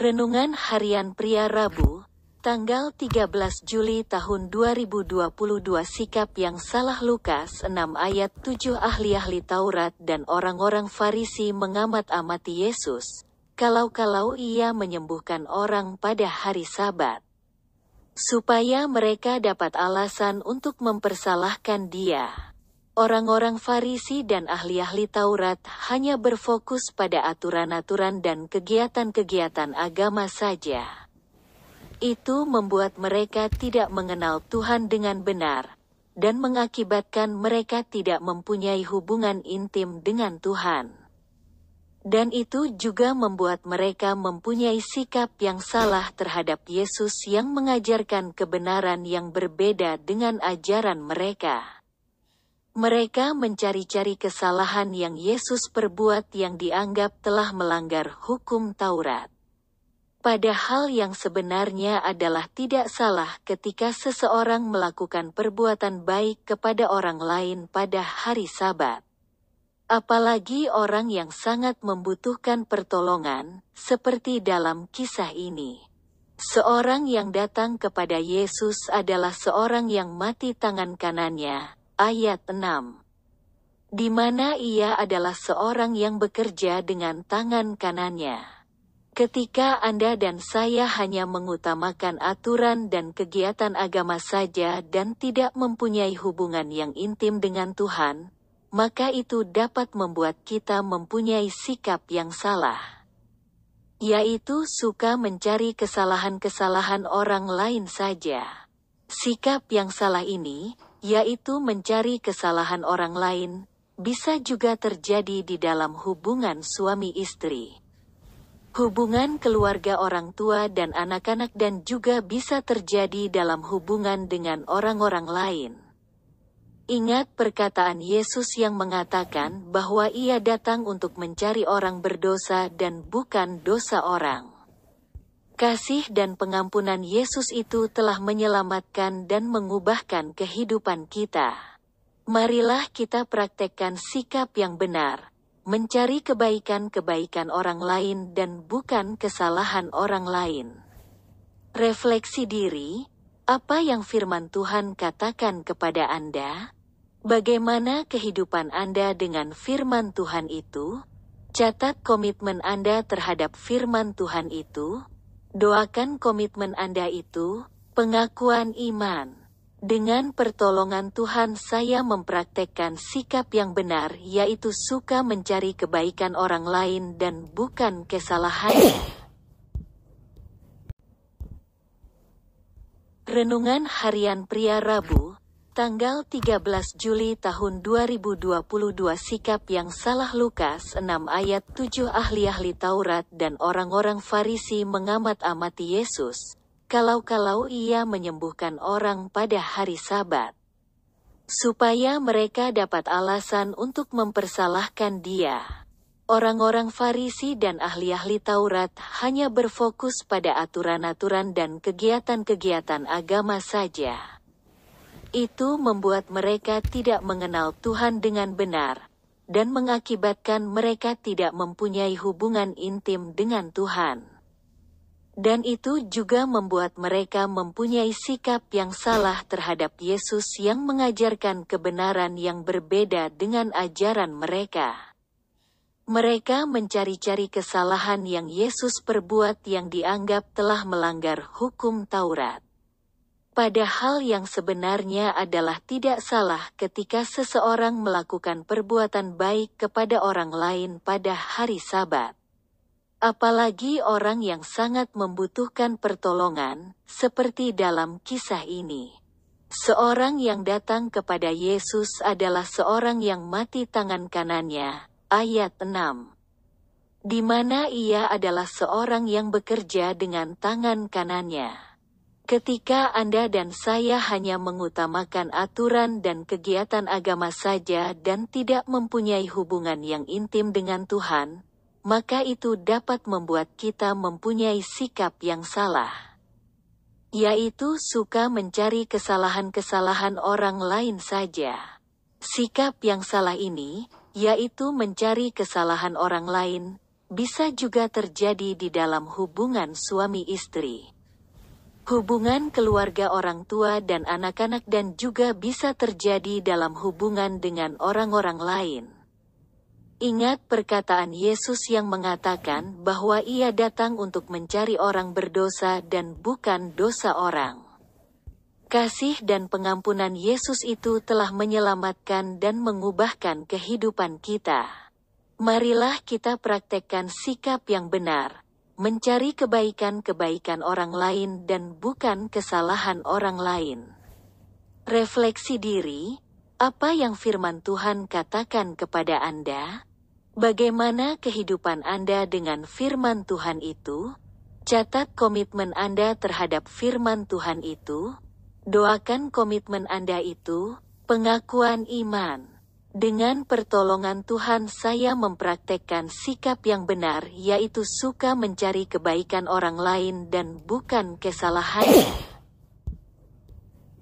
Renungan Harian Pria Rabu, tanggal 13 Juli tahun 2022 Sikap yang salah Lukas 6 ayat 7 Ahli-ahli Taurat dan orang-orang Farisi mengamat-amati Yesus, kalau-kalau ia menyembuhkan orang pada hari sabat. Supaya mereka dapat alasan untuk mempersalahkan dia. Orang-orang Farisi dan ahli-ahli Taurat hanya berfokus pada aturan-aturan dan kegiatan-kegiatan agama saja. Itu membuat mereka tidak mengenal Tuhan dengan benar, dan mengakibatkan mereka tidak mempunyai hubungan intim dengan Tuhan. Dan itu juga membuat mereka mempunyai sikap yang salah terhadap Yesus yang mengajarkan kebenaran yang berbeda dengan ajaran mereka. Mereka mencari-cari kesalahan yang Yesus perbuat yang dianggap telah melanggar hukum Taurat. Padahal yang sebenarnya adalah tidak salah ketika seseorang melakukan perbuatan baik kepada orang lain pada hari Sabat. Apalagi orang yang sangat membutuhkan pertolongan, seperti dalam kisah ini. Seorang yang datang kepada Yesus adalah seorang yang mati tangan kanannya, ayat 6. Di mana ia adalah seorang yang bekerja dengan tangan kanannya. Ketika Anda dan saya hanya mengutamakan aturan dan kegiatan agama saja dan tidak mempunyai hubungan yang intim dengan Tuhan, maka itu dapat membuat kita mempunyai sikap yang salah. Yaitu suka mencari kesalahan-kesalahan orang lain saja. Sikap yang salah ini, yaitu mencari kesalahan orang lain, bisa juga terjadi di dalam hubungan suami istri. Hubungan keluarga orang tua dan anak-anak dan juga bisa terjadi dalam hubungan dengan orang-orang lain. Ingat perkataan Yesus yang mengatakan bahwa ia datang untuk mencari orang berdosa dan bukan dosa orang. Kasih dan pengampunan Yesus itu telah menyelamatkan dan mengubahkan kehidupan kita. Marilah kita praktekkan sikap yang benar, mencari kebaikan-kebaikan orang lain dan bukan kesalahan orang lain. Refleksi diri, apa yang firman Tuhan katakan kepada Anda? Bagaimana kehidupan Anda dengan firman Tuhan itu? Catat komitmen Anda terhadap firman Tuhan itu. Doakan komitmen Anda itu, pengakuan iman. Dengan pertolongan Tuhan saya mempraktekkan sikap yang benar yaitu suka mencari kebaikan orang lain dan bukan kesalahan. Renungan Harian Pria Rabu, Tanggal 13 Juli tahun 2022 Sikap yang salah Lukas 6 ayat 7 Ahli-ahli Taurat dan orang-orang Farisi mengamat-amati Yesus, kalau-kalau ia menyembuhkan orang pada hari sabat. Supaya mereka dapat alasan untuk mempersalahkan dia. Orang-orang Farisi dan ahli-ahli Taurat hanya berfokus pada aturan-aturan dan kegiatan-kegiatan agama saja. Itu membuat mereka tidak mengenal Tuhan dengan benar, dan mengakibatkan mereka tidak mempunyai hubungan intim dengan Tuhan. Dan itu juga membuat mereka mempunyai sikap yang salah terhadap Yesus yang mengajarkan kebenaran yang berbeda dengan ajaran mereka. Mereka mencari-cari kesalahan yang Yesus perbuat yang dianggap telah melanggar hukum Taurat. Padahal yang sebenarnya adalah tidak salah ketika seseorang melakukan perbuatan baik kepada orang lain pada hari Sabat. Apalagi orang yang sangat membutuhkan pertolongan, seperti dalam kisah ini. Seorang yang datang kepada Yesus adalah seorang yang mati tangan kanannya. Ayat 6 di mana ia adalah seorang yang bekerja dengan tangan kanannya. Ketika Anda dan saya hanya mengutamakan aturan dan kegiatan agama saja dan tidak mempunyai hubungan yang intim dengan Tuhan, maka itu dapat membuat kita mempunyai sikap yang salah. Yaitu suka mencari kesalahan-kesalahan orang lain saja. Sikap yang salah ini, yaitu mencari kesalahan orang lain, bisa juga terjadi di dalam hubungan suami istri. Hubungan keluarga orang tua dan anak-anak dan juga bisa terjadi dalam hubungan dengan orang-orang lain. Ingat perkataan Yesus yang mengatakan bahwa ia datang untuk mencari orang berdosa dan bukan dosa orang. Kasih dan pengampunan Yesus itu telah menyelamatkan dan mengubahkan kehidupan kita. Marilah kita praktekkan sikap yang benar, mencari kebaikan-kebaikan orang lain dan bukan kesalahan orang lain. Refleksi diri, apa yang firman Tuhan katakan kepada Anda? Bagaimana kehidupan Anda dengan firman Tuhan itu? Catat komitmen Anda terhadap firman Tuhan itu. Doakan komitmen Anda itu, pengakuan iman. Dengan pertolongan Tuhan saya mempraktekkan sikap yang benar yaitu suka mencari kebaikan orang lain dan bukan kesalahannya.